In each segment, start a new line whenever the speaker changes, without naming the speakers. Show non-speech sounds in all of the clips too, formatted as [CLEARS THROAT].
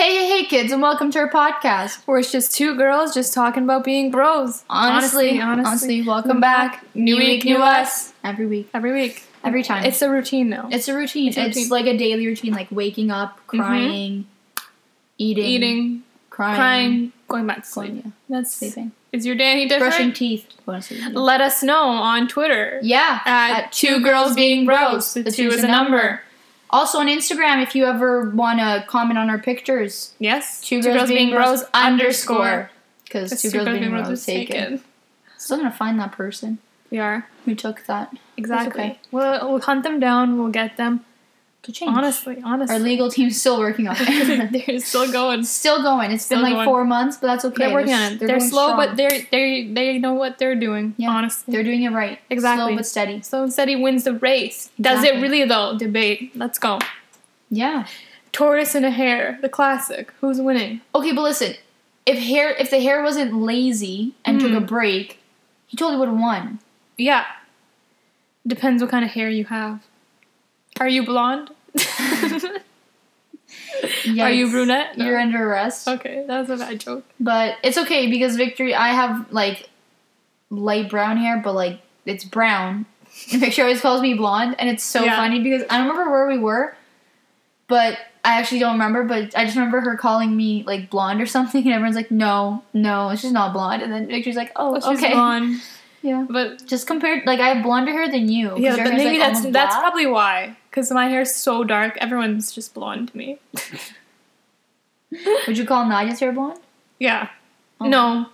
Hey, hey, hey, kids, and welcome to our podcast.
Where it's just two girls just talking about being bros.
Honestly, honestly, welcome back.
New week, new us.
Every week,
Every week.
every time.
It's a routine though.
it's a routine.
It's
It's,
a routine.
like a daily routine, like waking up, mm-hmm. crying, eating,
Eating,
crying,
crying, going back to sleep.
going, yeah,
That's
sleeping,
Is your day any different?
brushing teeth, going to sleep.
Let us know on Twitter.
Yeah,
At two girls being bros. The two is a number.
Also on Instagram, if you ever want to comment on our pictures,
Yes.
two, girls, being bros underscore. Because
Because
two, girls being bros was taken. Still gonna find that person
We are.
who took that.
Exactly.
okay.
We'll, we'll hunt them down. We'll get them.
To change.
Honestly, honestly.
Our legal team's still working on it. [LAUGHS] [LAUGHS]
They're still going.
still going. It's been like
going.
four months, but that's okay.
They're working
s-
on it. They're,
going
slow,
strong.
but they're they they know what they're doing.
Yeah.
Honestly,
they're doing it right.
Exactly.
Slow but steady.
so instead he wins the race. Does it really though? Debate. Let's go.
Yeah.
Tortoise and a hare, the classic. Who's winning?
Okay, but listen. If hair, if the hair wasn't lazy and took a
Hmm.
break, he totally would have won.
Yeah. Depends what kind of hair you have. Are you blonde? [LAUGHS] Are you brunette? No.
You're under arrest.
Okay, that was a bad joke.
But it's okay because Victory, I have like light brown hair, but like it's brown. And [LAUGHS] Victory always calls me blonde, and it's so
Yeah.
funny because I don't remember where we were, but I actually don't remember. But I just remember her calling me like blonde or something, [LAUGHS] and everyone's like, "No, no, she's not blonde." And then Victory's like, "Oh,
Well, she's
okay,
blonde,
yeah."
but
Just compared, like I have blonder hair than you.
yeah, but maybe
like,
that's that's probably why. Because my hair's so dark, everyone's just blonde to me. [LAUGHS]
Would you call Nadia's hair blonde?
Yeah.
Oh.
No.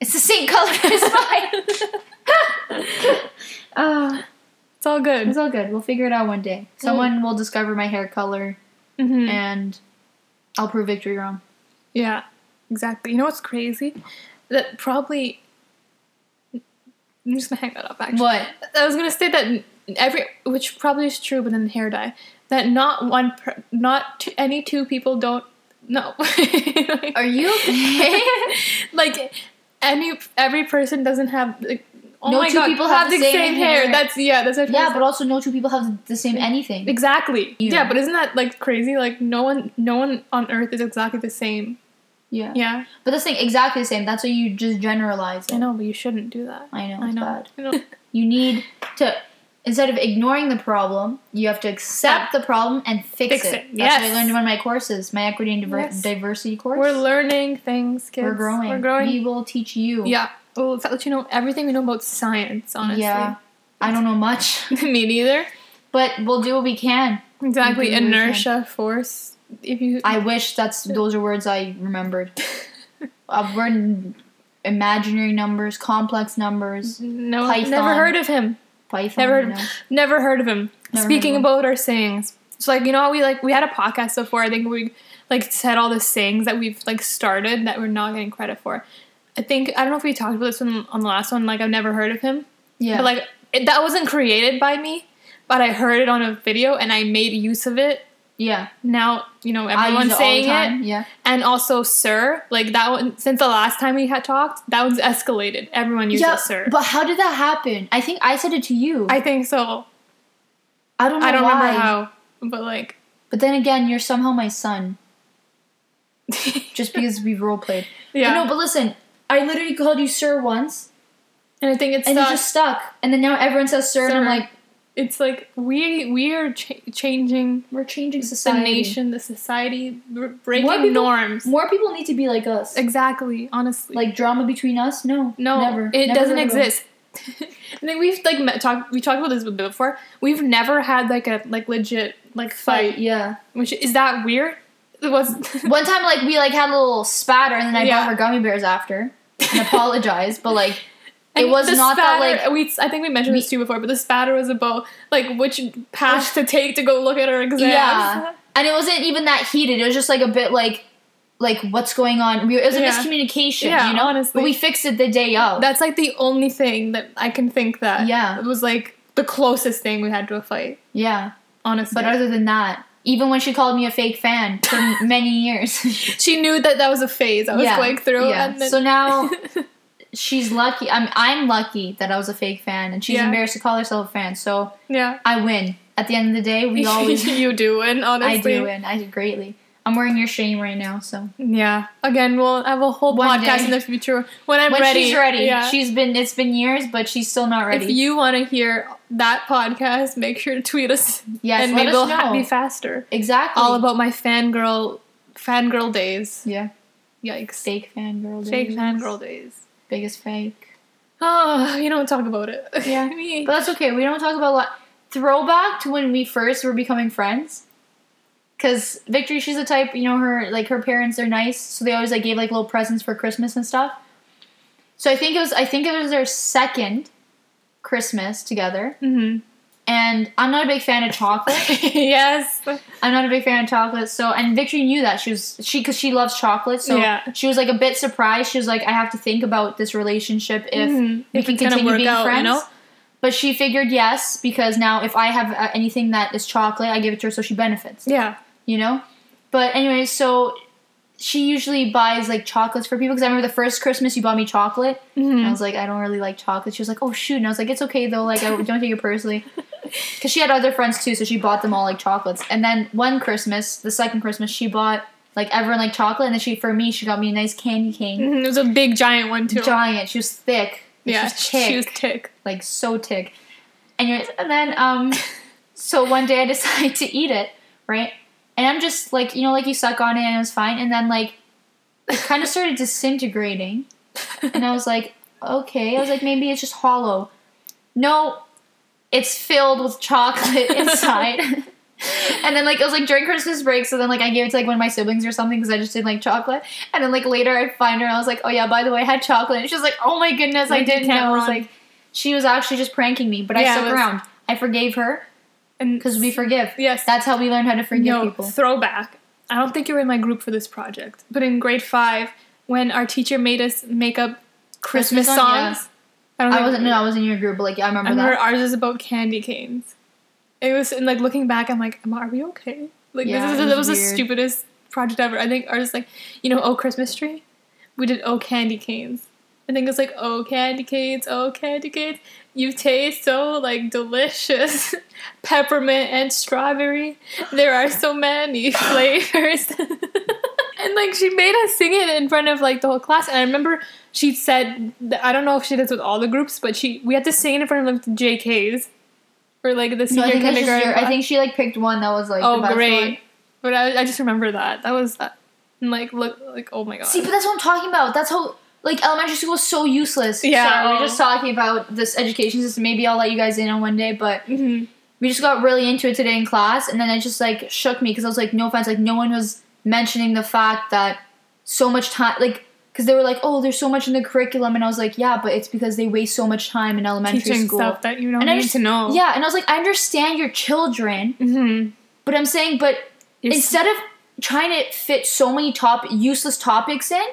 It's the same color as [LAUGHS] mine. [LAUGHS] uh,
It's all good.
it's all good. We'll figure it out one day. Someone will discover my hair color,
Mhm.
and I'll prove Victory wrong.
Yeah, exactly. You know what's crazy? That probably. I'm just gonna hang that up. Actually,
What?
I was gonna say that every, which probably is true, but then hair dye. That not one, per, not two, any two people don't. No. [LAUGHS]
Are you okay? [LAUGHS]
like any every person doesn't have. Like, oh
No
my
two
God,
people have the same hair.
That's yeah. That's what
yeah, but also no two people have the same anything.
Exactly.
Yeah.
Yeah. but isn't that like crazy? Like no one, no one on earth is exactly the same.
Yeah.
Yeah,
But that's thing exactly the same. That's why you just generalize it.
I know, but you shouldn't do that.
I know.
I know.
bad.
I know. [LAUGHS]
You need to instead of ignoring the problem, you have to accept the problem and fix,
Fix
it.
it.
That's what I learned in one of my courses, my equity and diver-
Yes.
diversity course.
We're learning things, kids.
We're growing.
We're growing.
We will teach you.
yeah. We'll let you know everything we know about science. Honestly.
Yeah. I don't know much, [LAUGHS]
Me neither.
but we'll do what we can.
Exactly.
We do can.
Inertia, force. If you.
I wish that's those are words I remembered. [LAUGHS] uh, we're imaginary numbers, complex numbers,
no.
Python.
Never heard of him.
Python.
Never.
you know.
Never heard of him.
Never
Speaking
of him.
about our sayings, it's like you know how we like we had a podcast before. I think we like said all the sayings that we've like started that we're not getting credit for. I think I don't know if we talked about this on, on the last one. Like I've never heard of him,
Yeah.
but like it, that wasn't created by me, but I heard it on a video and I made use of it.
Yeah.
Now you know everyone's
it
saying it,
Yeah.
and also sir. Like that one since the last time we had talked, that one's escalated. Everyone uses
Yeah,
sir.
but how did that happen? I think I said it to you.
I think so.
I don't know
I don't
why.
remember how, but like.
But then again, you're somehow my son, [LAUGHS] just because we've role played.
yeah.
No, but listen, I literally called you sir once,
And I think it's
and
stuck.
it just stuck. And then now everyone says sir, and I'm like,
it's like we we are ch- changing
we're changing society, the
nation, the society, we're breaking
More people-
norms.
More people need to be like us.
Exactly. Honestly,
Like drama between us? No,
no,
never.
it
Never
doesn't exist. [LAUGHS] and then we've like met, talked. We talked about this before. We've never had like a like legit like fight.
Fight, yeah.
Which is that weird? It was. [LAUGHS]
One time, like we like had a little spatter, and then I
Yeah.
brought her gummy bears after and apologized. but like, it was not that
spatter-
like
we. I think we mentioned this too before, but the spatter was about like which path to take to go look at our exams.
Yeah. [LAUGHS] and it wasn't even that heated. It was just like a bit like, like what's going on. We, it was a
Yeah.
miscommunication,
Yeah,
you know.
honestly.
but we fixed it the day of.
That's like the only thing that I can think that.
Yeah.
It was like the closest thing we had to a fight.
yeah,
Honestly.
but other than that, even when she called me a fake fan for many years, [LAUGHS]
she knew that that was a phase I was
Yeah,
going through.
yeah.
And then,
So now [LAUGHS] she's lucky. I'm I'm lucky that I was a fake fan, and she's
Yeah.
embarrassed to call herself a fan. So
yeah.
I win. At the end of the day, we [LAUGHS] always [LAUGHS]
you do win, Honestly, I
do win. I do greatly. I'm wearing your shame right now, so
Yeah. Again, we'll have a whole
One
podcast
day.
in the future when I'm
when
ready.
she's ready,
Yeah.
she's been it's been years, but she's still not ready.
If you want to hear that podcast, make sure to tweet us,
yes,
and maybe
us
we'll ha- be faster.
exactly.
All about my fangirl, fangirl days.
yeah,
Yikes!
fake fangirl. days.
Fake fangirl days.
Biggest fake.
Oh, you don't talk about it.
Yeah. [LAUGHS]
Me.
But that's okay. We don't talk about a lot. Throwback to when we first were becoming friends. Cause Victory, she's the type, you know, her like her parents are nice, so they always like gave like little presents for Christmas and stuff. So I think it was I think it was their second Christmas together.
hmm
And I'm not a big fan of chocolate. [LAUGHS]
yes.
I'm not a big fan of chocolate. So and Victory knew that she was she because she loves chocolate. So
Yeah.
she was like a bit surprised. She was like, I have to think about this relationship if
Mhm.
we
If
can continue being
out, you
friends.
know?
But she figured yes because now if I have uh, anything that is chocolate, I give it to her so she benefits.
Yeah.
You know. But anyways, so she usually buys like chocolates for people because I remember the first Christmas you bought me chocolate. And I was like, I don't really like chocolate. She was like, Oh shoot, and I was like, It's okay though. Like I don't take it personally. [LAUGHS] Because she had other friends too, so she bought them all like chocolates. And then one Christmas, the second Christmas, she bought like everyone like chocolate, and then she for me she got me a nice candy cane,
Mhm, It was a big giant one too.
giant. She was thick.
Yeah,
she was thick,
she was tick.
like so thick. Anyways, and then um, [LAUGHS] so one day I decided to eat it, right? And I'm just like you know like you suck on it and it was fine, and then like it kind of [LAUGHS] started disintegrating, and I was [LAUGHS] like, okay, I was like maybe it's just hollow. No, it's filled with chocolate [LAUGHS] inside. and then like it was like during Christmas break, so then like I gave it to like one of my siblings or something because I just didn't like chocolate. And then like later I find her and I was like, oh yeah, by the way, I had chocolate. And she was like, oh my goodness, I
Like, you
didn't know. I was like, she was actually just pranking me, but I
Yeah, it
stuck
was-
around. I forgave her
and
because we forgive.
yes,
That's how we learn how to forgive
no
people.
throwback. I don't think you were in my group for this project, but in grade five, when our teacher made us make up Christmas,
Christmas song, yeah.
songs, I don't
I wasn't. No, I was in your group, but like I remember
I remember
that.
ours is about candy canes. It was and like looking back, I'm like, are we okay? Like
Yeah,
this is that was
was
the stupidest project ever. I think ours is like, you know, oh Christmas tree. We did oh candy canes. I think it's like oh candy canes, oh candy canes. You taste so like delicious, [LAUGHS] peppermint and strawberry. There are so many [LAUGHS] flavors. [LAUGHS] and like she made us sing it in front of like the whole class. And I remember she said, that, I don't know if she does with all the groups, but she we had to sing it in front of like the JKs or like the
No,
senior
I that's just
kindergarten.
your, I think she like picked one that was like
oh
the best
great,
one.
but I, I just remember that that was that. And like look like oh my god.
See, but that's what I'm talking about. That's how like elementary school is so useless.
Yeah.
Sorry, we're just talking about this education system. Maybe I'll let you guys in on one day, but
hmm
we just got really into it today in class, and then it just like shook me because I was like, no offense, like no one was mentioning the fact that so much time, like, because they were like, oh, there's so much in the curriculum, and I was like, yeah, but it's because they waste so much time in elementary
Teaching
school.
stuff that you don't
And I
need
just-
to know.
Yeah, and I was like, I understand your children,
hmm
but I'm saying, but instead of trying to fit so many top useless topics in,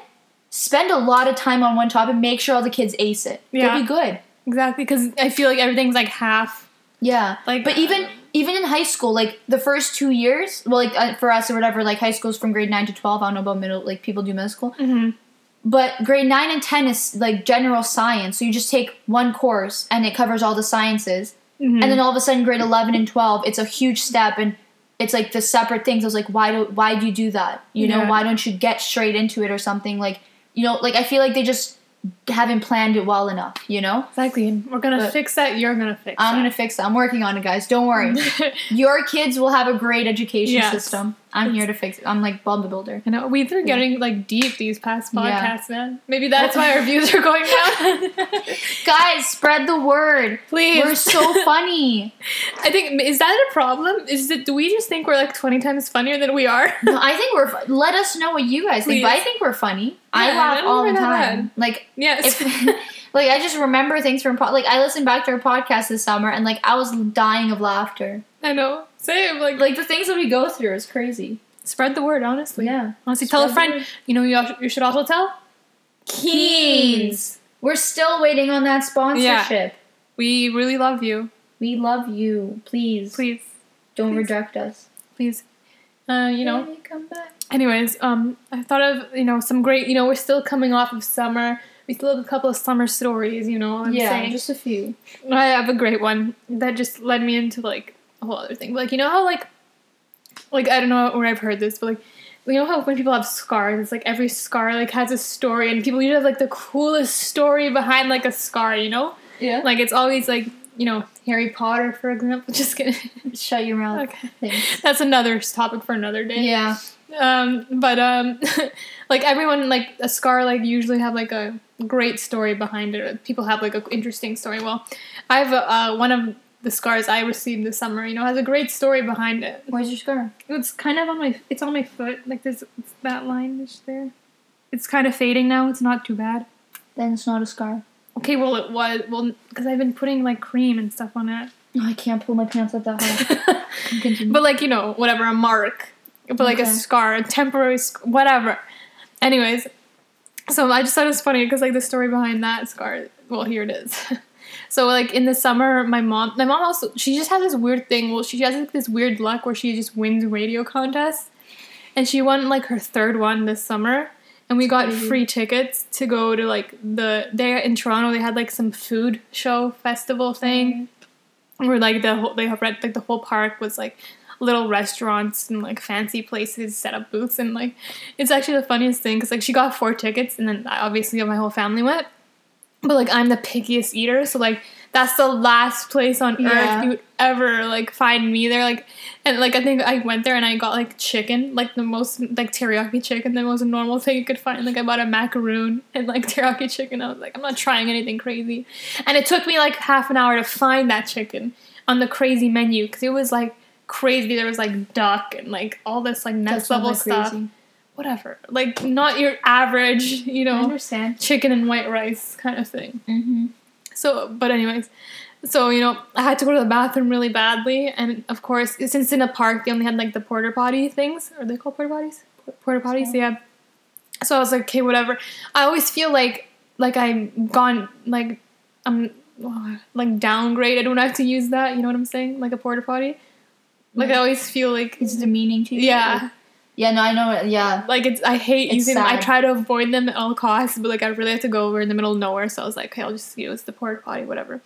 spend a lot of time on one topic. Make sure all the kids ace it.
Yeah.
They'll be good.
exactly because I feel like everything's like half.
Yeah,
Like,
but even even in high school, like the first two years, well, like uh, for us or whatever, like high school is from grade nine to twelve. I don't know about middle, like people do middle school,
hmm
but grade nine and ten is like general science. So you just take one course and it covers all the sciences,
hmm
and then all of a sudden, grade eleven and twelve, it's a huge step and. It's like the separate things. I was like, why do why do you do that? You know,
Yeah.
why don't you get straight into it or something? Like, you know, like I feel like they just haven't planned it well enough. You know,
exactly. We're gonna
But-
fix that. You're gonna fix.
I'm
that.
gonna fix it. I'm working on it, guys. Don't worry. [LAUGHS] Your kids will have a great education
Yes.
system. I'm here to fix it. I'm like Bob the Builder.
I know we've been getting like deep these past
Yeah.
podcasts, man. Maybe that's why [LAUGHS] our views are going down. [LAUGHS]
Guys, spread the word.
Please,
We're so [LAUGHS] funny.
I think is that a problem? Is it? Do we just think we're like twenty times funnier than we are?
No, I think we're. fu- Let us know what you guys think. But I think we're funny. I laugh
I
all the
think we're that
time. Like
yes.
if, like I just remember things from po- like I listened back to our podcast this summer and like I was dying of laughter.
I know. Same. Like,
Like the things that we go through is crazy.
spread the word. Honestly.
Yeah.
Honestly, tell a friend. You know, you, you should also tell.
Keens. We're still waiting on that sponsorship. Yeah.
We really love you.
We love you. Please,
Please,
don't
please.
reject us.
please. Uh, you know.
Baby, come back.
Anyways, um, I thought of you know some great. You know, we're still coming off of summer. We still have a couple of summer stories. You know, I'm
yeah,
saying.
just a few.
I have a great one that just led me into like whole other thing. Like you know how like like I don't know where I've heard this, but like you know how when people have scars, it's like every scar like has a story, and people usually have like the coolest story behind like a scar. You know,
Yeah.
like it's always like you know Harry Potter, for example. [LAUGHS] Just gonna [LAUGHS]
Shut your mouth.
okay,
Thanks.
that's another topic for another day.
Yeah.
Um, but um, [LAUGHS] like everyone, like a scar, like usually have like a great story behind it. People have like an interesting story. Well, I have a, uh, one of the scars I received this summer. You know, has a great story behind it.
Where's your scar?
It's kind of on my. It's on my foot. Like this. It's that line is there. It's kind of fading now. It's not too bad.
Then it's not a scar.
Okay, well it was well because I've been putting like cream and stuff on it.
No, I can't pull my pants up that high. [LAUGHS]
But like you know whatever a mark but like a scar a temporary sc- whatever anyways so i just thought it was funny because like the story behind that scar well here it is [LAUGHS] so like in the summer my mom my mom also she just has this weird thing. Well she has like this weird luck where she just wins radio contests. And she won like her third one this summer. And we got free tickets to go to like the there in toronto they had like some food show festival thing. Mm-hmm. Where like the whole they have read like the whole park was like little restaurants and like fancy places set up booths. And like it's actually the funniest thing because like she got four tickets and then obviously my whole family went but like i'm the pickiest eater so like that's the last place on
Yeah.
earth you would ever like find me there like and like i think i went there and i got like chicken like the most like teriyaki chicken the most normal thing you could find like i bought a macaroon and like [LAUGHS] teriyaki chicken i was like i'm not trying anything crazy and it took me like half an hour to find that chicken on the crazy menu because it was like crazy. There was like duck and like all this like next
sounds
level stuff.
crazy.
Whatever. Like not your average, you
I
know,
understand.
chicken and white rice kind of thing.
Mm-hmm.
So, but anyways, so you know, I had to go to the bathroom really badly, and of course, since in a park they only had like the porta potty things. Are they called porta potties? Porta potties,
So.
yeah. So I was like, okay, whatever. I always feel like like I'm gone, like I'm uh, like downgraded when I have to use that. You know what I'm saying? Like a porta potty. Like I always feel like
It's demeaning to you.
yeah,
Like- yeah. No, I know. it. Yeah.
like it's I hate
It's
using them. I try to avoid them at all costs, but like I really have to go. We're in the middle of nowhere, so I was like, okay, I'll just use the porta potty, whatever.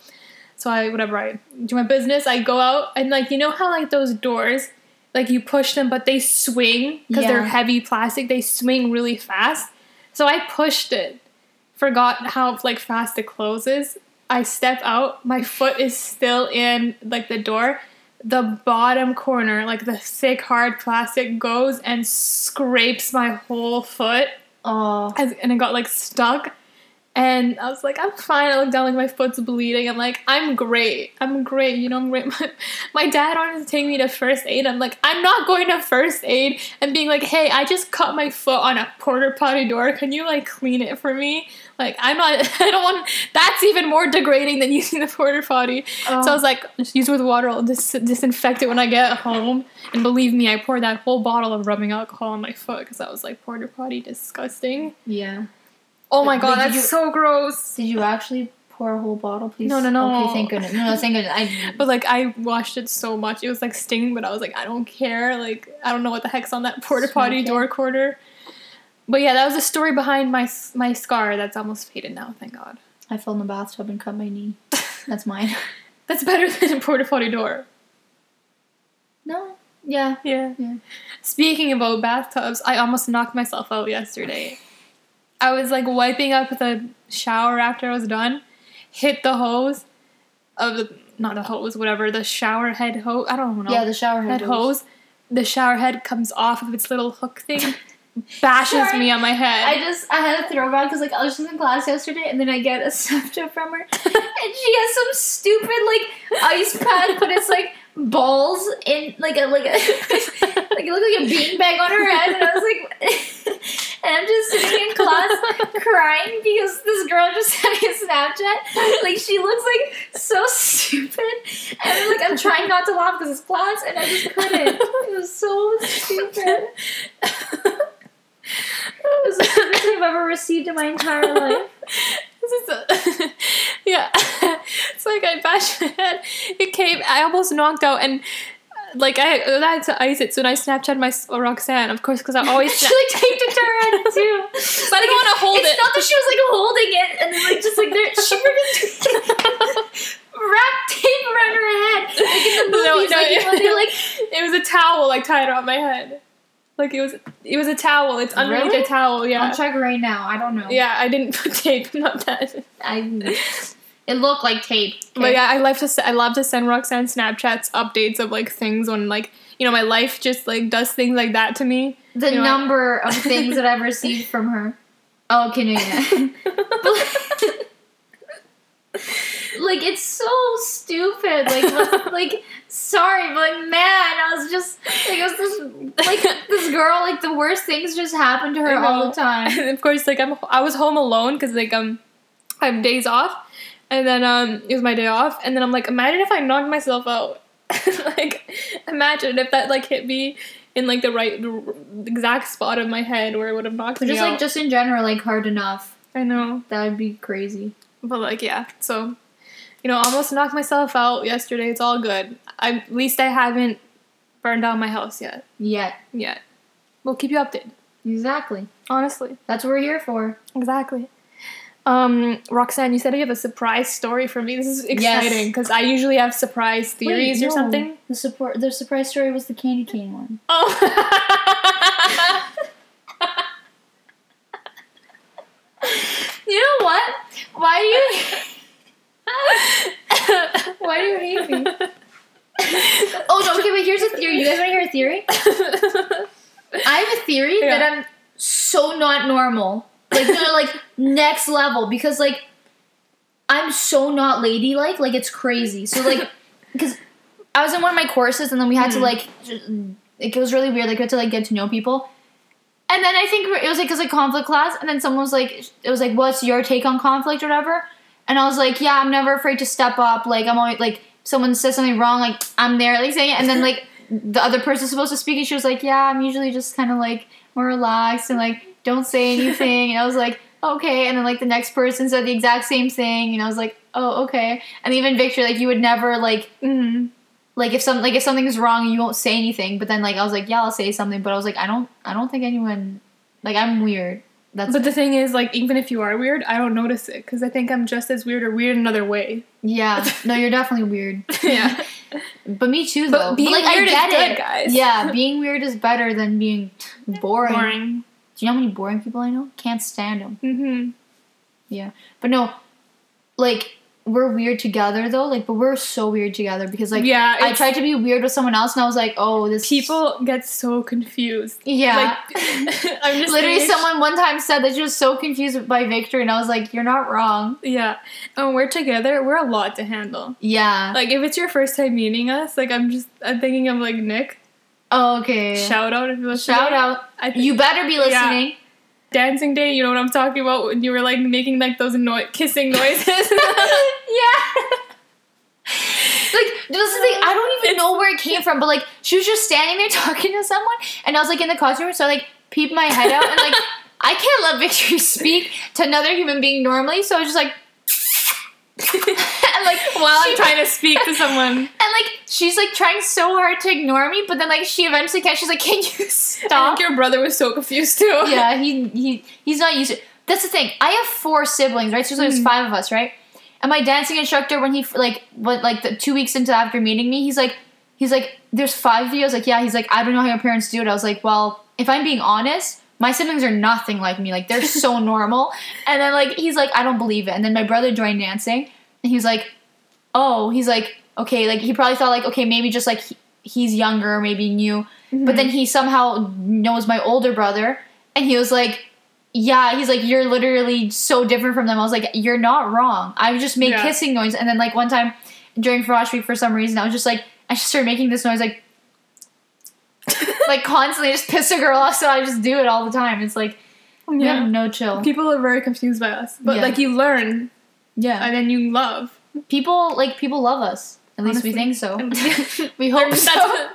So I whatever I do my business. I go out and like you know how like those doors, like you push them, but they swing because they're heavy plastic. They swing really fast. So I pushed it, forgot how like fast it closes. I step out. My foot is still in like the door. The bottom corner, like the thick hard plastic, goes and scrapes my whole foot,
Oh.
as, and it got like stuck. And I was like, I'm fine. I look down, like my foot's bleeding. I'm like, I'm great. I'm great. You know, I'm great. [LAUGHS] My, my dad wanted to take me to first aid. I'm like, I'm not going to first aid and being like, hey, I just cut my foot on a porta potty door. Can you like clean it for me? Like, I'm not. [LAUGHS] I don't want. That's even more degrading than [LAUGHS] using the porta potty.
Oh.
So I oh. was like, just use it with water. I'll dis- disinfect it when I get home. And believe me, I poured that whole bottle of rubbing alcohol on my foot because I was like, porta potty, disgusting.
yeah.
Oh my god, that's
you-
so gross.
Did you actually pour a whole bottle, please?
No, no, no.
Okay, thank goodness. No, no, thank goodness. I. [LAUGHS]
But like, I washed it so much, it was like stinging. But I was like, I don't care. Like, I don't know what the heck's on that [LAUGHS] porta potty door quarter. But yeah, that was the story behind my my scar. That's almost faded now. Thank God.
I fell in the bathtub and cut my knee. [LAUGHS] That's mine.
That's better than a porta potty door.
no. Yeah.
Yeah.
Yeah.
Speaking about bathtubs, I almost knocked myself out yesterday. I was like wiping up the shower after I was done, hit the hose of the not the hose, whatever the shower head hose. I don't know.
Yeah, the shower head
head hose. The shower head comes off of its little hook thing, [LAUGHS] bashes
Sorry.
me on my head.
I just I had a throwback because like I was just in class yesterday and then I get a [LAUGHS] Snapchat from her [LAUGHS] and she has some stupid like ice pad but it's like balls in like a like a [LAUGHS] like it looked like a beanbag on her head and I was like [LAUGHS] and I'm just sitting in class crying because this girl just [LAUGHS] sent me a Snapchat like she looks like so stupid and like I'm trying not to laugh because it's class and I just couldn't it was so stupid. It was the stupidest I've ever received in my entire life.
This is a, [LAUGHS] yeah. [LAUGHS] it's like I bashed my head. It came. I almost knocked out, and uh, like I, I had to ice it. So then I Snapchat my s- Roxanne, of course, because I always. [LAUGHS]
she like taped it to her head too.
But I didn't want to hold
it's
it.
It's not that she was like holding it and then like just like there, she freaking wrapped tape around her head like in the
No,
movies.
no,
like you know they like
it was a towel like tied around my head. Like it was it was a towel. It's underneath
Really?
a towel. Yeah.
I'll check right now. I don't know.
yeah, I didn't [LAUGHS] put tape. Not that.
I. It looked like tape.
But yeah, I love to I love to send Roxanne Snapchats updates of like things when like you know my life just like does things like that to me.
The
You know, I-
number of things that I've received from her. Oh, can you? Like it's so stupid. Like [LAUGHS] like sorry, but like man, I was just like it was this like this girl. Like the worst things just happen to her all the time.
And [LAUGHS] of course, like I'm I was home alone because like um I have days off, and then um it was my day off, and then I'm like, imagine if I knocked myself out. [LAUGHS] like, imagine if that like hit me in like the right the exact spot of my head where it would have knocked
But
me
just
out.
like just in general, like hard enough.
I know,
That would be crazy.
but like yeah, so you know, almost knocked myself out yesterday. It's all good. I at least I haven't burned down my house yet.
Yet.
Yet, we'll keep you updated.
Exactly.
Honestly.
That's what we're here for.
Exactly. Um, Roxanne, you said you have a surprise story for me. This is exciting because I usually have surprise theories
Wait,
or something.
The support the surprise story was the candy cane one.
Oh. [LAUGHS]
You know what? Why do you Why do you hate me? Oh no, okay, but here's a theory. You guys wanna hear a theory? [LAUGHS] I have a theory
Yeah.
that I'm so not normal. Like no, like next level because like I'm so not ladylike, like it's crazy. So like [LAUGHS] because I was in one of my courses and then we had to
Mhm.
like j- like it was really weird. Like we had to like get to know people. And then I think it was like because like conflict class, and then someone was like, it was like, what's your take on conflict or whatever? And I was like, yeah, I'm never afraid to step up. Like I'm always like someone says something wrong, like I'm there, like saying it. And then like the other person's supposed to speak, and she was like, yeah, I'm usually just kind of like more relaxed and like don't say [LAUGHS] anything. And I was like, okay. And then like the next person said the exact same thing, and I was like, oh okay. And even Victor, like you would never like
Mhm.
like if some like if something's wrong you won't say anything but then like i was like yeah i'll say something but i was like i don't i don't think anyone like i'm weird that's
But the thing is, like, even if you are weird, I don't notice it because I think I'm just as weird or weird another way.
yeah [LAUGHS] no you're definitely weird
Yeah.
but me too
But
though
being
like
weird
i
is
get
good,
it
guys.
yeah [LAUGHS] being weird is better than being boring.
Boring.
do you know how many boring people i know can't stand them
Mm-hmm.
Yeah, but no like we're weird together though like but we're so weird together because like
yeah,
i tried to be weird with someone else and i was like oh this
People get so confused.
yeah
Like, [LAUGHS] I'm just
Literally,
saying-
someone one time said that she was so confused by Victor, and I was like, "You're not wrong."
Yeah, and when we're together, we're a lot to handle.
Yeah.
Like if it's your first time meeting us, like I'm just I'm thinking of like Nick.
oh, okay.
Shout out if you're listening.
Shout out.
I think
You better be listening.
Dancing day. You know what I'm talking about when you were like making like those no- kissing noises. [LAUGHS]
yeah. like this is. I don't even know where it came from, but like she was just standing there [LAUGHS] talking to someone, and I was like in the costume, so I like peeped my head out, and like I can't let Victory [LAUGHS] speak to another human being normally, so I was just like. [LAUGHS]
While
she-
I'm trying to speak to someone. [LAUGHS]
And like she's like trying so hard to ignore me, but then like she eventually catches. She's like, [LAUGHS] "Can you
I
stop?"
think your brother was so confused too.
yeah, he he he's not used to. That's the thing. I have four siblings, right? So there's
Mhm.
five of us, right? And my dancing instructor, when he like what like the two weeks into after meeting me, he's like, he's like, "There's five of you." I was like, "Yeah." He's like, "I don't know how your parents do it." I was like, "Well, if I'm being honest." My siblings are nothing like me. Like they're so normal. And then like he's like, I don't believe it. And then my brother joined dancing, and he was like, oh, he's like, okay, like he probably thought like, okay, maybe just like he, he's younger, maybe new. But then mhm. he somehow knows my older brother, and he was like, yeah, he's like, you're literally so different from them. I was like, you're not wrong. I just make
Yeah.
kissing noise, and then like one time during Frosh Week, for some reason, I was just like, I just started making this noise like. [LAUGHS] like constantly just piss a girl off, so I just do it all the time. It's like we
yeah.
have no chill.
People are very confused by us, but
Yeah.
like you learn
Yeah,
and then you love.
People like people love us. At least we think so. [LAUGHS] [LAUGHS] we hope
that's,
so.
what,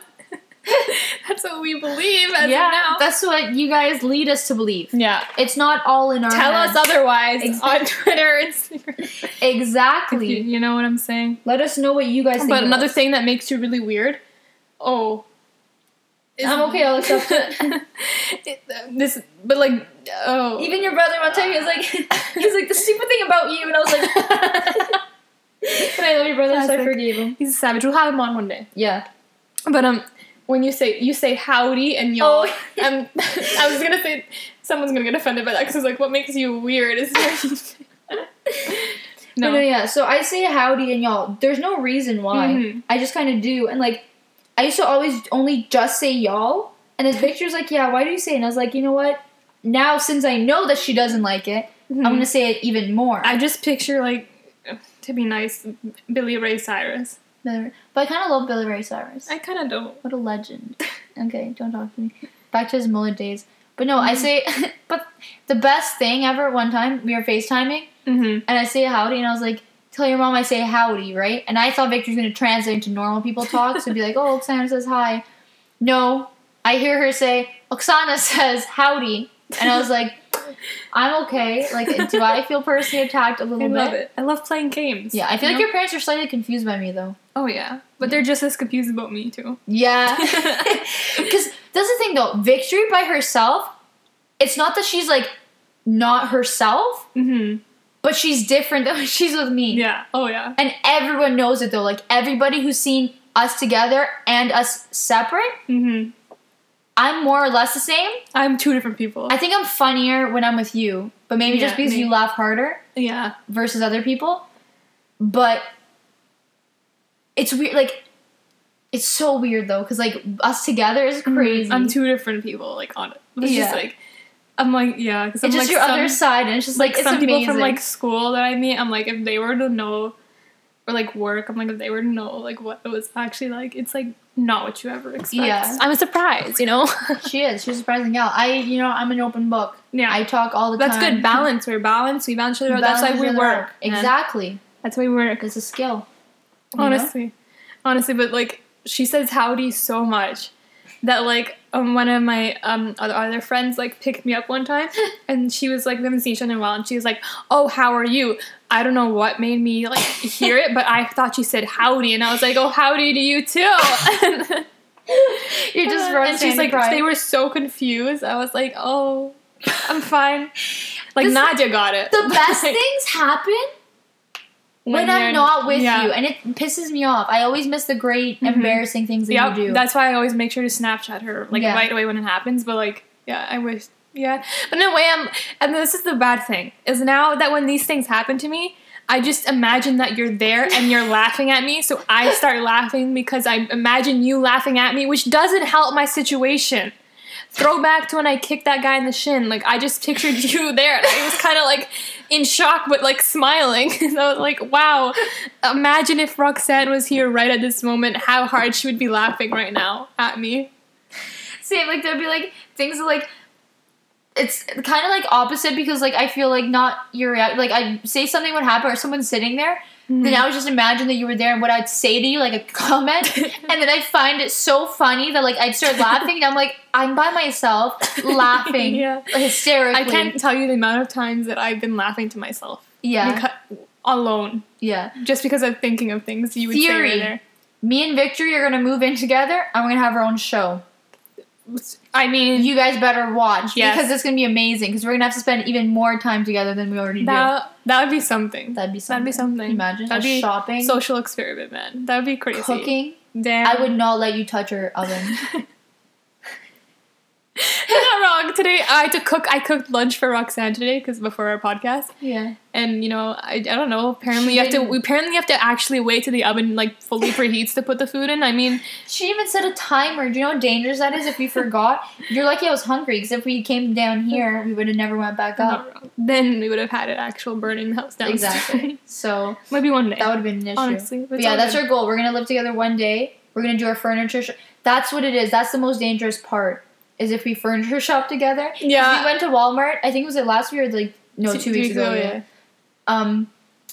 [LAUGHS] that's what we believe
yeah, that's what you guys lead us to believe.
yeah.
It's not all in our
Tell
heads.
us otherwise
Ex-
on Twitter, Instagram. If you,
exactly.
you know what I'm saying.
Let us know what you guys think.
But another
us.
thing that makes you really weird. Oh. is-
I'm okay, I'll accept it.
It- this, but like, oh.
Even your brother one time he was like, he was like the stupid thing about you, and I was like, [LAUGHS] but I love your brother, so I forgave him.
he's a savage. We'll have him on one day.
Yeah.
But um, when you say you say howdy and y'all.
Oh. [LAUGHS]
Um, [LAUGHS] I was gonna say someone's gonna get offended by that because it's like what makes you weird is
no. no, yeah. So I say howdy and y'all. There's no reason why.
Mhm.
I just kind of do. And like, I used to always only just say y'all. And then Victor's like, yeah, why do you say it? And I was like, you know what? Now, since I know that she doesn't like it, I'm going to say it even more.
I just picture like to be nice, Billy Ray Cyrus.
but I kind of love Billy Ray Cyrus.
I kind of don't.
What a legend. Okay, don't talk to me. Back to his mullet days. But no, I say, [LAUGHS] but the best thing ever, one time, we were FaceTiming,
Mm-hmm.
and I say howdy, and I was like, tell your mom I say howdy, right? And I thought Victor's gonna translate into normal people talk, so be like, oh, Oksana says hi. No, I hear her say, Oksana says howdy, and I was like, [LAUGHS] I'm okay. Like, do I feel personally attacked a little
I
bit?
love it. I love playing games.
Yeah, I feel
you
like
know?
your parents are slightly confused by me though.
Oh yeah, but they're just as confused about me too.
Yeah. [LAUGHS] [LAUGHS] Because that's the thing though, Victory by herself, it's not that she's like not herself,
mm-hmm.
but she's different than when she's with me.
Yeah. Oh yeah.
And everyone knows it though. Like everybody who's seen us together and us separate,
Mm-hmm.
I'm more or less the same.
I'm two different people.
I think I'm funnier when I'm with you, but maybe just
Yeah,
because you laugh harder
yeah.
versus other people. But it's weird. Like, it's so weird though, because like us together is mm-hmm. crazy.
I'm two different people. Like on it. It's
Yeah.
just like I'm like yeah. Cause
It's just
like
your
some,
other side, and it's just like,
like
it's
some
amazing.
people from like school that I meet. I'm like if they were to know, or like work. I'm like if they were to know like what it was actually like. It's like not what you ever expect.
Yeah.
I'm a surprise. You know. [LAUGHS]
she is. She's a surprising gal. I, you know, I'm an open book.
yeah.
I talk all the
that's
time.
That's good balance. We're balanced. We balance each other. That's why we
each other out.
work. man.
Exactly.
That's why we work.
It's a skill. you know?
honestly honestly but like she says howdy so much that like um, one of my um other, other friends like picked me up one time [LAUGHS] and she was like we haven't seen each other in a while and she was like oh how are you i don't know what made me like [LAUGHS] hear it but i thought she said howdy and i was like oh howdy to you too [LAUGHS]
You're just
running.
and
she's like
pride.
they were so confused i was like oh i'm fine like
This-
nadia got it
the best
Like,
things happen when,
you're-
I'm not with
yeah.
you, and it pisses me off. I always miss the great,
Mhm.
embarrassing things that
Yep,
you do.
that's why I always make sure to Snapchat her like
Yeah.
right away when it happens. But like, yeah, I wish, yeah. But in a way, I'm, and this is the bad thing is now that when these things happen to me, I just imagine that you're there and you're [LAUGHS] laughing at me, so I start laughing because I imagine you laughing at me, which doesn't help my situation. Throwback to when I kicked that guy in the shin. Like I just pictured you [LAUGHS] there, and I was kind of like in shock, but like smiling. [LAUGHS] And I was like, "Wow, imagine if Roxanne was here right at this moment, how hard she would be laughing right now at me."
Same, like there'd be like things like it's kind of like opposite because like I feel like not your rea- like I say something would happen or someone's sitting there,
Mm-hmm.
then I would just imagine that you were there and what I'd say to you like a [LAUGHS] comment, [LAUGHS] and then I'd find it so funny that like I'd start laughing and I'm like I'm by myself [LAUGHS] laughing
Yeah.
hysterically.
I can't tell you the amount of times that I've been laughing to myself
Yeah,
beca- alone,
yeah.
just because I'm thinking of things you would
Theory.
say right there.
Me and Victory are gonna move in together. and we're gonna have our own show.
I mean,
You guys better watch
Yes.
because it's gonna be amazing. Because we're gonna have to spend even more time together than we already do.
that that would be something.
That'd be something.
That'd be something.
Imagine
That'd be
shopping,
Social experiment, man. That would be crazy.
cooking.
Damn.
I would not let you touch your oven. [LAUGHS] [LAUGHS]
You're not wrong. Today I had to cook. I cooked lunch for Roxanne today because before our podcast,
yeah.
and you know, I, I don't know. Apparently,
She
you have to. We apparently have to actually wait till the oven like fully preheats to put the food in. I mean,
She even set a timer. Do you know how dangerous that is? If we forgot, you're lucky I was hungry. Because if we came down here, we would have never went back up.
not wrong. Then we would have had an actual burning house downstairs.
Exactly. [LAUGHS] So
Maybe one day.
that would have been an issue.
Honestly, but
yeah,
all
that's
good.
our goal. We're gonna live together one day. We're gonna do our furniture. Sh- that's what it is. That's the most dangerous part. Is if we furniture shop together.
Yeah.
We went to Walmart. I think it was it last week or like no two, weeks ago. yeah. Um,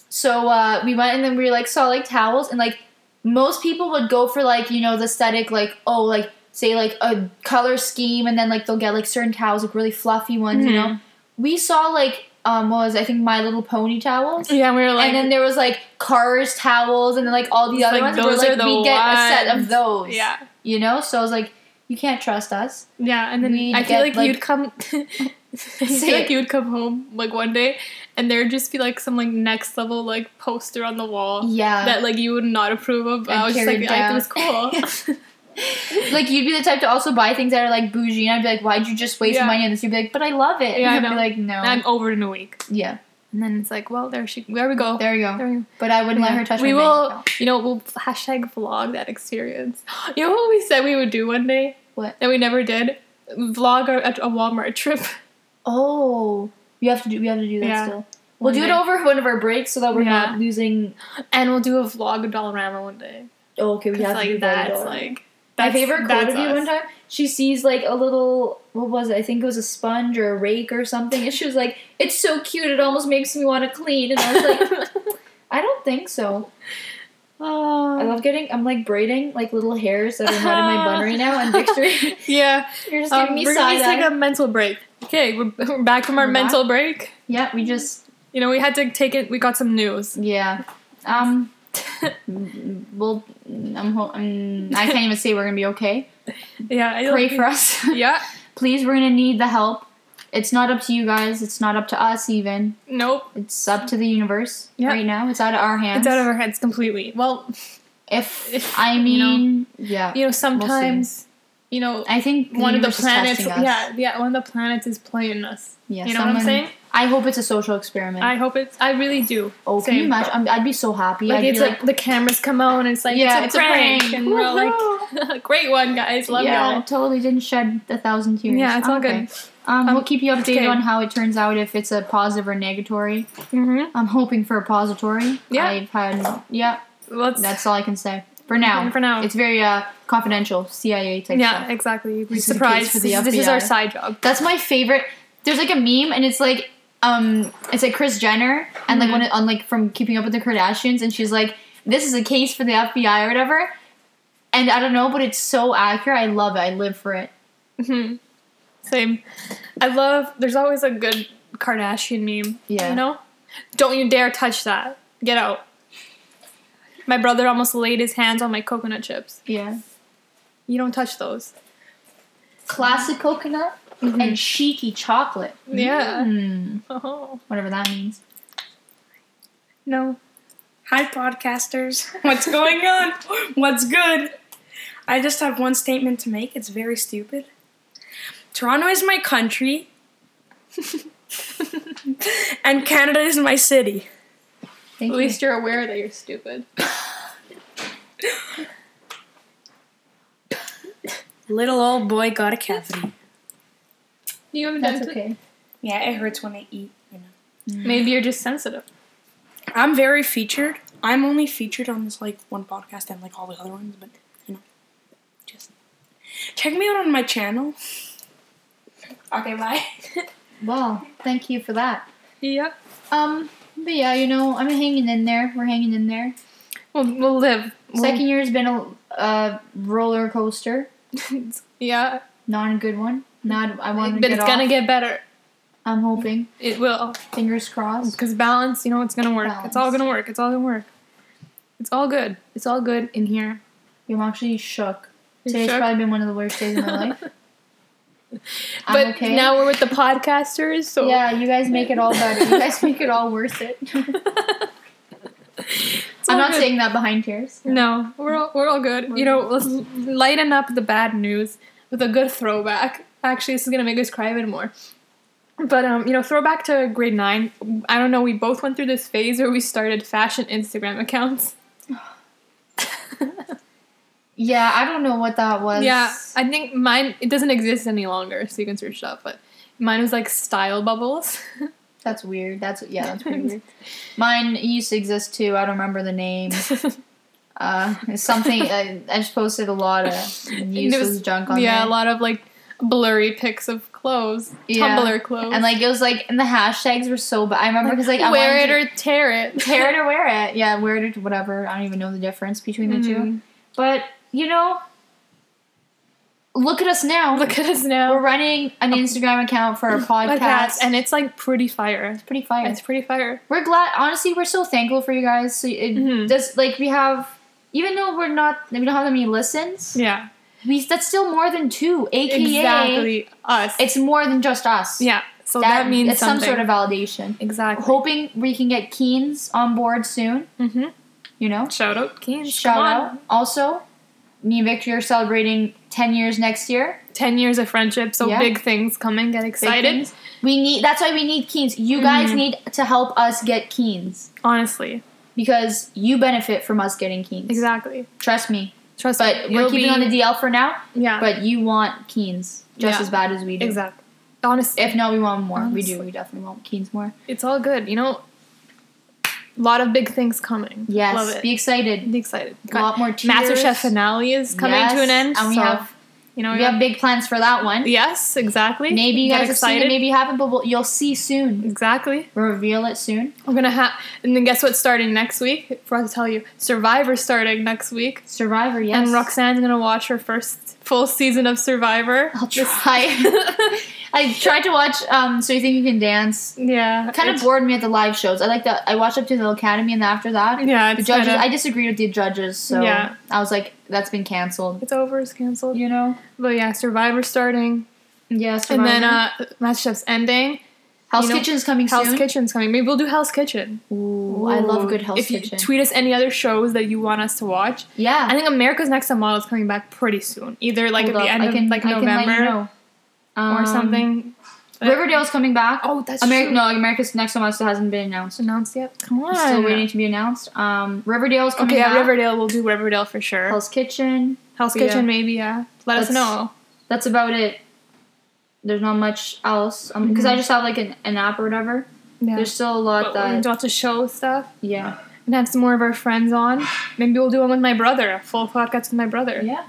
so uh, we went and then we like saw like towels and like most people would go for like you know the aesthetic like oh like say like a color scheme and then like they'll get like certain towels like really fluffy ones you
Mhm.
know. We saw like um what was? I think My Little Pony towels.
Yeah, we were like,
and then there was like Cars towels, and then like all the other
like,
ones. and we're
those
like,
are the
we get a set of those.
yeah,
You know, so I was like, you can't trust us.
yeah, and then
We
I feel like,
like-
you'd come. [LAUGHS] I feel like you would come home like one day, and there'd just be like some like next level like poster on the wall
Yeah.
that like you would not approve of. But I was just like,
it
I it was cool. [LAUGHS]
like you'd be the type to also buy things that are like bougie, and I'd be like, "Why'd you just waste
Yeah.
money on this?" You'd be like, "But I love it."
Yeah,
and I'd be like, "No."
I'm over it in a week.
yeah,
And then it's like, well, there she, there we go.
there you go.
There we go.
But I wouldn't let her touch
we
my
will, you know, we'll hashtag vlog that experience. [GASPS] You know what we said we would do one day
What?
that we never did? Vlog a, a Walmart trip.
Oh, you have to do. We have to do that
Yeah.
still. We'll
One
do
day.
it over one of our breaks so that we're
Yeah.
not losing.
And we'll do a vlog of Dollarama one day.
Oh, okay, we have to do
like
that.
that's like
My favorite quote
that's
of you one time, she sees like a little, what was it? I think it was a sponge or a rake or something. And she was like, it's so cute, it almost makes me want to clean. And I was like, [LAUGHS] I don't think so.
Oh.
I love getting, I'm like braiding like little hairs that are not in my bun right now. And [LAUGHS] Victory,
yeah.
you're just
Um,
giving me
we're
side
gonna take a mental break. Okay, we're, we're back from our
We're back.
mental break.
Yeah, we just,
You know, we had to take it. We got some news.
yeah. Um, [LAUGHS] well, I'm, ho- I'm, I can't even say we're going to be okay.
Yeah, I
Pray for us.
Yeah. [LAUGHS]
Please, we're to need the help. It's not up to you guys. It's not up to us even.
Nope.
It's up to the universe
Yeah.
right now. It's out of our hands.
It's out of our heads completely. Well,
if,
if,
I
you know,
mean, yeah,
you know, sometimes, you know,
I think
one of the planets, yeah, yeah, one of the planets is playing us.
yeah.
you know what I'm saying?
I hope it's a social experiment.
I hope it's. I really do.
oh, can you
same.
imagine? I'm, I'd be so happy.
Like
I'd
it's
be
like, the cameras come out and it's like
Yeah,
it's, a, prank, and we're all like, [LAUGHS] great one, guys, love
yeah,
y'all.
totally didn't shed a thousand tears.
Yeah, it's all
Okay.
good.
Um,
Um,
we'll keep you updated
okay.
on how it turns out if it's a positive or negatory.
Mm-hmm.
I'm hoping for a pository.
Yeah.
I've had yeah.
Let's.
That's all I can say for now.
For now.
it's very uh confidential CIA type
yeah,
stuff.
exactly. Be
This is
surprised.
for the
this, this is our side job.
That's my favorite. There's like a meme, and it's like, um, it's like Chris Jenner, and like
Mhm.
when it, on like from Keeping Up with the Kardashians, and she's like, "This is a case for the FBI or whatever." And I don't know, but it's so accurate. I love it. I live for it.
hmm Same. I love. There's always a good Kardashian meme.
Yeah.
You know, don't you dare touch that. Get out. My brother almost laid his hands on my coconut chips.
Yeah.
You don't touch those.
Classic coconut
Mhm.
and cheeky chocolate.
Yeah.
Mm,
Oh
whatever that means.
no.
Hi, podcasters. [LAUGHS] What's going on? What's good? I just have one statement to make. It's very stupid. Toronto is my country, and Canada is my city.
Thank
At least you're aware that you're stupid.
Little old boy got a cavity.
You haven't
That's
done
okay.
Yeah, it hurts when I eat. You know, mm.
Maybe you're just sensitive.
I'm very featured. I'm only featured on this like one podcast and like all the other ones, but you know, just check me out on my channel. [LAUGHS] Okay, bye. [LAUGHS]
Well, thank you for that.
Yeah.
Um, but yeah, you know, I'm hanging in there. We're hanging in there.
We'll, we'll live. We'll-
Second year's been a, a roller coaster. [LAUGHS]
yeah.
Not a good one. Not. I want to
But it's gonna get better.
I'm hoping.
It will.
Fingers crossed.
Because balance, you know, it's gonna work. It's all gonna work. It's all gonna work. It's all good. It's all good in here.
I'm actually shook.
You're
Today's
shook?
probably been one of the worst days of my life. [LAUGHS]
But
okay.
now we're with the podcasters, so
yeah, you guys make it all better. You guys make it all worth it. [LAUGHS] I'm not
good.
saying that behind tears.
No, we're all, we're all good. You know, let's lighten up the bad news with a good throwback. Actually, this is gonna make us cry even more. But um, you know, throwback to grade nine. I don't know. We both went through this phase where we started fashion Instagram accounts. [SIGHS] [LAUGHS]
Yeah, I don't know what that was.
Yeah, I think mine. It doesn't exist any longer, so you can search it up. But mine was like style bubbles. [LAUGHS]
that's weird. That's yeah, that's pretty weird. Mine used to exist too. I don't remember the name. [LAUGHS] Uh, it's something I, I just posted a lot of useless
was-
junk on
yeah,
there.
a lot of like blurry pics of clothes,
Yeah.
Tumblr clothes,
and like it was like, and the hashtags were so bad. I remember because like I
wear it or tear it.
tear it or [LAUGHS] wear it. Yeah, wear it or whatever. I don't even know the difference between the two.
Mhm.
But you know, look at us now. [LAUGHS]
Look at us now.
We're running an Instagram account for our [LAUGHS] podcast,
podcast, and it's like pretty fire.
it's pretty fire.
It's pretty fire.
we're glad. Honestly, we're so thankful for you guys. So it
Mhm.
does like we have, even though we're not, we don't have that many listens.
Yeah,
We that's still more than two. AKA,
exactly us.
it's more than just us.
yeah, so that, means
it's some sort of validation.
exactly.
Hoping we can get Keens on board soon.
hmm
You know,
Shout out, Keens.
shout out. Also, me and Victory are celebrating 10 years next year.
10 years of friendship, so
Yeah.
big things coming. Get excited.
We need. That's why we need Keens. You guys
Mhm.
need to help us get Keens
Honestly.
because you benefit from us getting Keens.
Exactly.
Trust me.
Trust
But
me.
we're keeping
be-
on the DL for now.
Yeah.
But you want Keens just
Yeah.
as bad as we do.
exactly. Honestly.
If not, we want more. We do. We definitely want Keens more.
it's all good. You know, a lot of big things coming.
Yes.
Love it.
Be excited.
Be excited.
A lot more tiers.
MasterChef finale is coming
Yes,
to an end.
and we
so,
have
you know,
we have big plans for that one.
yes, exactly.
Maybe you
Get
guys have seen it, maybe you haven't, but we'll, you'll see soon.
Exactly.
We'll reveal it soon.
We're gonna have, and then guess what's starting next week? Forgot to tell you, Survivor starting next week,
Survivor, yes.
and Roxanne's gonna watch her first full season of Survivor.
I'll try. [LAUGHS] [LAUGHS] I tried to watch um, So You Think You Can Dance.
yeah,
Kind of bored me at the live shows. I like that. I watched up to the Academy, and after that,
Yeah,
the judges.
kinda-
I disagreed with the judges, so
Yeah.
I was like, "That's been canceled."
it's over. It's canceled.
You know?
But yeah, Survivor starting,
Yeah. Survivor.
and then uh, MasterChef's ending.
Hell's
you know,
Kitchen's coming
Hell's
soon.
Kitchen's coming. Maybe we'll do Hell's Kitchen.
Ooh, I love good Hell's
if you
Kitchen.
tweet us any other shows that you want us to watch.
yeah.
I think America's Next Top Model is coming back pretty soon. Either like
Hold
at the
up,
end
I
of like
I can you
November
know.
or
Um,
something.
Riverdale's coming back.
Oh, that's
Ameri-
true.
No, America's Next still hasn't been announced.
announced yet. Come on.
It's still waiting to be announced. Um, Riverdale's coming
Okay, yeah. Riverdale. We'll do Riverdale for sure.
Hell's Kitchen.
Hell's
Yeah.
Kitchen, maybe. Yeah. Let us know.
That's about it. There's not much else because I
Mhm.
just have like an, an app or whatever.
Yeah.
There's still a lot
But
that
do lots of show stuff
yeah
and have some more of our friends on. Maybe we'll do one with my brother. A full podcast with my brother.
yeah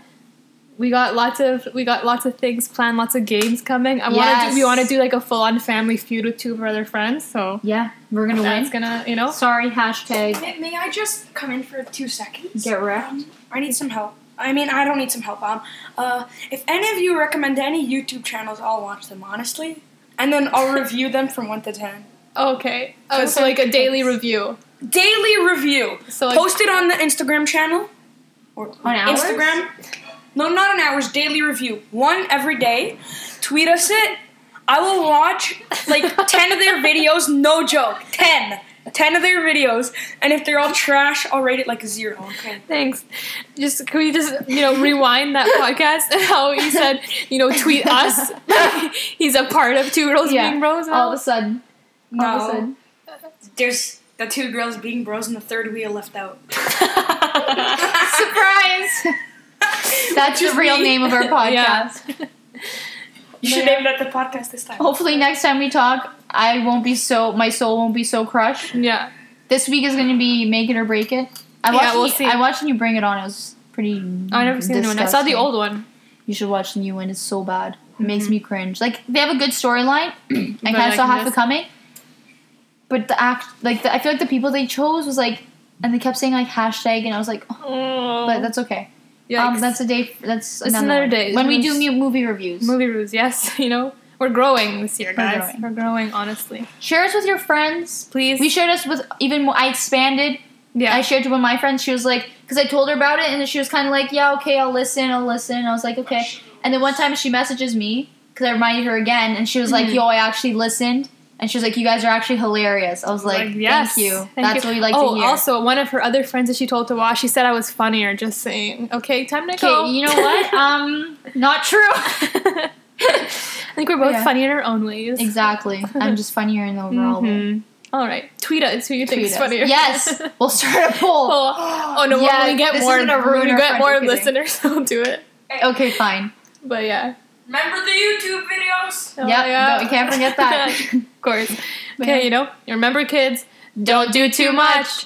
We got lots of we got lots of things planned. Lots of games coming. I want to We want to do like a full on family feud with two of our other friends. So
yeah we're gonna
that's
win.
gonna you know.
Sorry hashtag
May, may I just come in for two seconds?
Get wrecked.
Um, I need some help. I mean, I don't need some help. Um, uh, if any of you recommend any YouTube channels, I'll watch them honestly, and then I'll [LAUGHS] review them from one to ten.
Okay. Oh,
Cause
so like a daily review.
Daily review.
So like,
Post it on the Instagram channel or
On ours?
No, not an hour's Daily review. One every day. Tweet us it. I will watch like [LAUGHS] ten of their videos. No joke. Ten. Ten of their videos, and if they're all trash, I'll rate it like a zero. Okay.
Thanks. Just can we just you know rewind that [LAUGHS] podcast and [LAUGHS] how he said you know tweet us. He's a part of Two Girls
Yeah.
Being Bros.
all of a sudden all of a sudden
There's the two girls being bros, and the third wheel left out.
surprise [LAUGHS] that's the real
me.
name of our [LAUGHS]
Yeah.
podcast [LAUGHS]
You should name that the podcast this time.
hopefully next time we talk I won't be so my soul won't be so crushed
yeah.
this week is gonna be make it or break it I
Yeah,
watched
we'll
you,
see.
I watched you bring it on it was pretty
I never seen the new one. I saw the old one.
You should watch the new one. It's so bad. It makes me cringe. Like they have a good storyline. [CLEARS THROAT] I
Mm-hmm.
Kind of
like,
saw half
this-
it coming. But the act, like the, I feel like the people they chose was like, and they kept saying like hashtag, and I was like, oh,
Oh,
but that's okay. Um, that's a day. That's
It's
another,
another day.
when we do movie reviews.
movie reviews. Yes, [LAUGHS] you know we're growing this year,
We're
guys.
growing.
We're growing, honestly.
Share us with your friends.
Please.
We shared us with even more. I expanded.
yeah.
I shared to one of my friends. She was like, because I told her about it, and then she was kind of like, yeah, okay, I'll listen, I'll listen. And I was like, okay. And then one time she messages me because I reminded her again, and she was like,
Mhm.
yo, I actually listened. And she was like, you guys are actually hilarious. I was like,
Like, yes.
thank you.
Thank
That's
you.
what we like
oh,
to hear.
also, one of her other friends that she told to watch, she said I was funnier. Just saying. Okay, time to go.
okay, you know what? [LAUGHS] um, not true.
I think we're both
Yeah.
funny in our own ways.
exactly. I'm just funnier in the [LAUGHS] overall way.
Mhm. All right, tweet us who you think is
us.
funnier.
Yes, [LAUGHS] we'll start a poll.
oh, oh, no,
Yeah,
when we get more,
is gonna ruin
when we get more listeners, we'll do it.
Okay, fine.
But yeah.
Remember the YouTube videos?
Oh,
Yep, no, we can't forget that. [LAUGHS]
of course. [LAUGHS] Okay, you know, remember, kids, don't do too much.